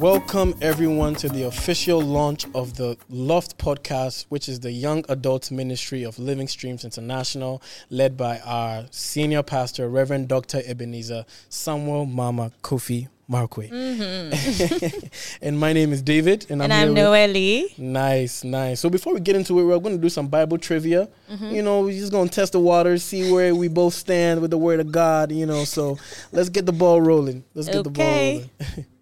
Welcome everyone to the official launch of the Loft podcast, which is the young adult ministry of Living Streams International, led by our senior pastor, Reverend Dr. Ebenezer Samuel Mama Kofi Markwei. and my name is David, and I'm, Mm-hmm. And I'm with- Nice, nice. So before we get into it, we're going to do some Bible trivia. Mm-hmm. You know, we're just going to test the waters, see where we both stand with the Word of God. You know, so let's get the ball rolling. Let's get the ball rolling.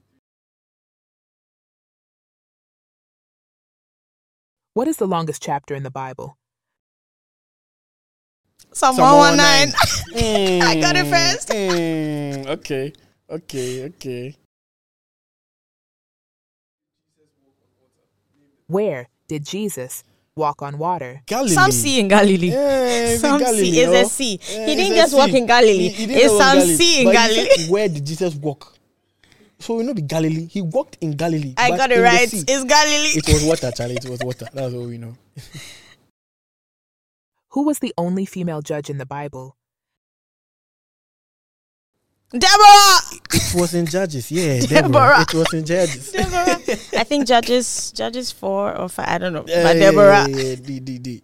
What is the longest chapter in the Bible? Psalm Psalm 119. I got it Mm, first. mm, okay, okay, okay. Where did Jesus walk on water? Galilee. Some sea in Galilee. Yeah, it's in Some Galilee, sea is oh. a sea. Yeah, he didn't a just walk in Galilee. He- he it's walk some Galilee. sea in But Galilee. said, Where did Jesus walk? So we know the Galilee. He walked in Galilee. I got it right. sea. It's Galilee. It was water, Charlie. It was water. That's all we know. Who was the only female judge in the Bible? Deborah. It was in Judges. Yeah, Deborah. Deborah. It was in Judges. Deborah. I think Judges, Judges four or five. I don't know. Yeah, but yeah, Deborah. Yeah, yeah, D, D, D.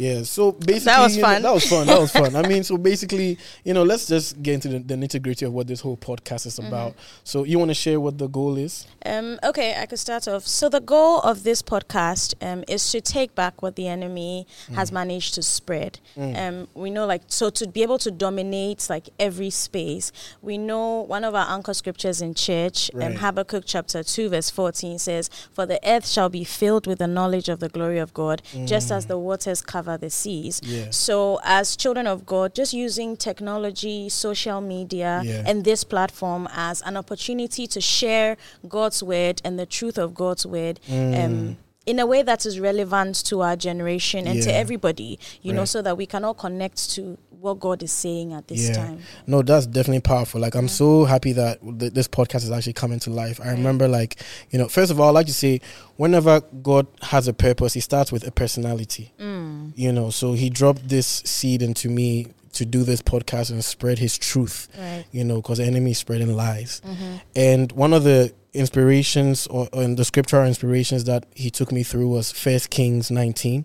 Yeah, so basically, That was you know, fun. that was fun. That was fun. I mean, so basically, you know, let's just get into the, the nitty gritty of what this whole podcast is Mm-hmm. about. So, you want to share what the goal is? Um, okay, I could start off. So the goal of this podcast um, is to take back what the enemy Mm. has managed to spread. Um, we know, like, so to be able to dominate like every space. We know one of our anchor scriptures in church, um, Habakkuk chapter two, verse fourteen says, "For the earth shall be filled with the knowledge of the glory of God, just as the waters cover the seas." Mm. Yeah. So, as children of God, just using technology, social media, Yeah. and this platform as an opportunity to share God's word and the truth of God's word. Um, in a way that is relevant to our generation and to everybody, you know, so that we can all connect to what God is saying at this Yeah. time. No, that's definitely powerful. Like, I'm so happy that th- this podcast is actually coming to life. I remember, like, you know, first of all, like to say, whenever God has a purpose, He starts with a personality. Mm. You know, so He dropped this seed into me to do this podcast and spread His truth. Right. You know, because the enemy is spreading lies. Mm-hmm. And one of the inspirations or, or in the scriptural inspirations that He took me through was First Kings 19,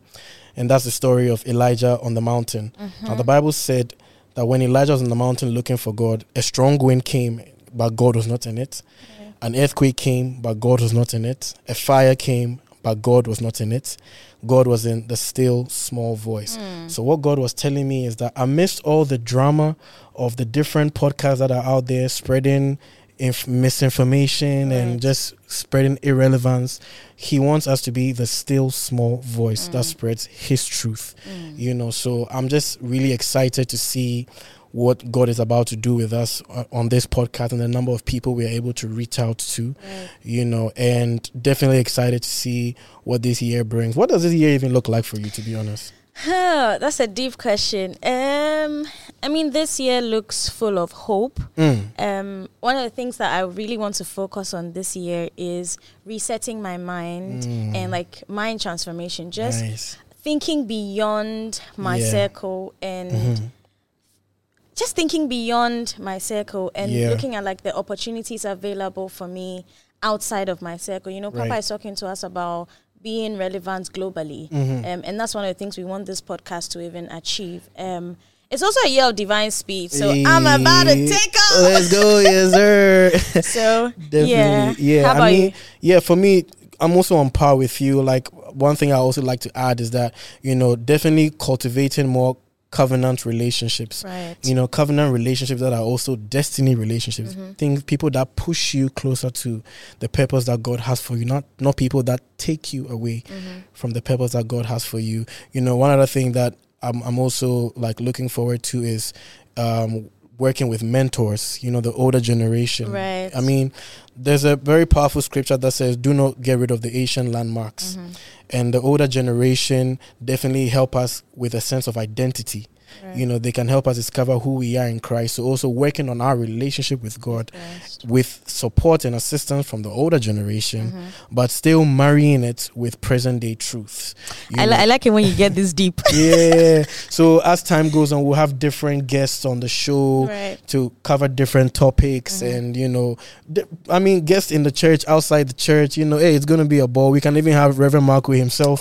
and that's the story of Elijah on the mountain. Now, mm-hmm. the Bible said that when Elijah was on the mountain looking for God, a strong wind came, but God was not in it. An earthquake came, but God was not in it. A fire came, but God was not in it. God was in the still small voice. Hmm. So, what God was telling me is that amidst all the drama of the different podcasts that are out there spreading inf- misinformation and just spreading irrelevance, He wants us to be the still small voice that hmm. spreads His truth. Hmm. You know so i'm just really excited to see what god is about to do with us uh, on this podcast and the number of people we are able to reach out to Right. you know and definitely excited to see what this year brings what does this year even look like for you to be honest Huh, that's a deep question. Um, I mean, this year looks full of hope. Mm. Um, one of the things that I really want to focus on this year is resetting my mind Mm. and like mind transformation. Just nice thinking beyond my Yeah. circle and Mhm. Just thinking beyond my circle and Yeah. looking at like the opportunities available for me outside of my circle. You know, Papa Right. is talking to us about being relevant globally, Mhm. um, and that's one of the things we want this podcast to even achieve. Um, it's also a year of divine speed, so I'm about to take off. let's go yes sir So Definitely. yeah, Yeah. I mean, you? yeah, for me, I'm also on par with you. Like one thing I also like to add is that, you know, definitely cultivating more covenant relationships. Right. You know, covenant relationships that are also destiny relationships. Mm-hmm. Things people that push you closer to the purpose that God has for you, not not people that take you away Mm-hmm. from the purpose that God has for you. You know, one other thing that I'm I'm also like looking forward to is um working with mentors, you know, the older generation. Right. I mean, there's a very powerful scripture that says, "Do not get rid of the ancient landmarks." Mm-hmm. And the older generation definitely help us with a sense of identity. Right. You know, they can help us discover who we are in Christ. So also working on our relationship with God Christ. with support and assistance from the older generation, Mm-hmm. but still marrying it with present day truths. I, li- I like it when you get this deep. yeah. So as time goes on, we'll have different guests on the show right. to cover different topics, Mm-hmm. and you know, di- I mean, guests in the church, outside the church. You know, hey, it's gonna be a ball. We can even have Reverend Marco himself.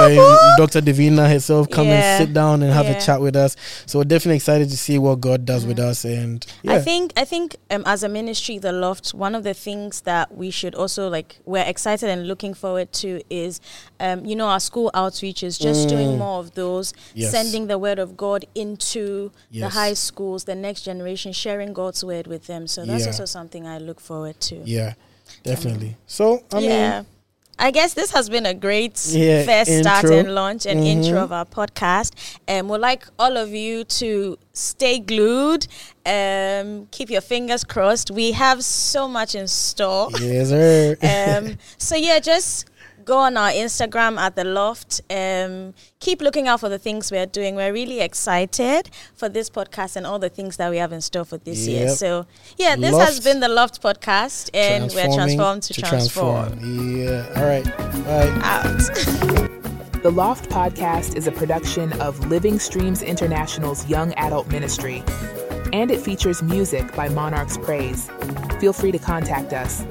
and Dr. Divina herself come Yeah. and sit down and have Yeah. a chat with us. So we're definitely excited to see what God does with us. And yeah. I think I think um, as a ministry, the loft, one of the things that we should also like we're excited and looking forward to is, um, you know, our school outreaches, just doing more of those, Mm. Yes. sending the word of God into the high schools, the next generation, sharing God's word with them. So that's also something I look forward to. yeah, definitely. So I yeah. I guess this has been a great Yeah, first start and launch and Mhm. intro of our podcast. And we'd like all of you to stay glued, um, keep your fingers crossed. We have so much in store. yes, sir. Um, so yeah, just go on our Instagram at the Loft. Um, keep looking out for the things we're doing. We're really excited for this podcast and all the things that we have in store for this year. So yeah, this has been the Loft podcast, and we're transformed to, transform. Yeah. All right. Bye. Out. The Loft Podcast is a production of Living Streams International's Young Adult Ministry, and it features music by Monarch's Praise. Feel free to contact us.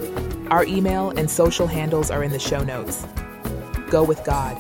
Our email and social handles are in the show notes. Go with God.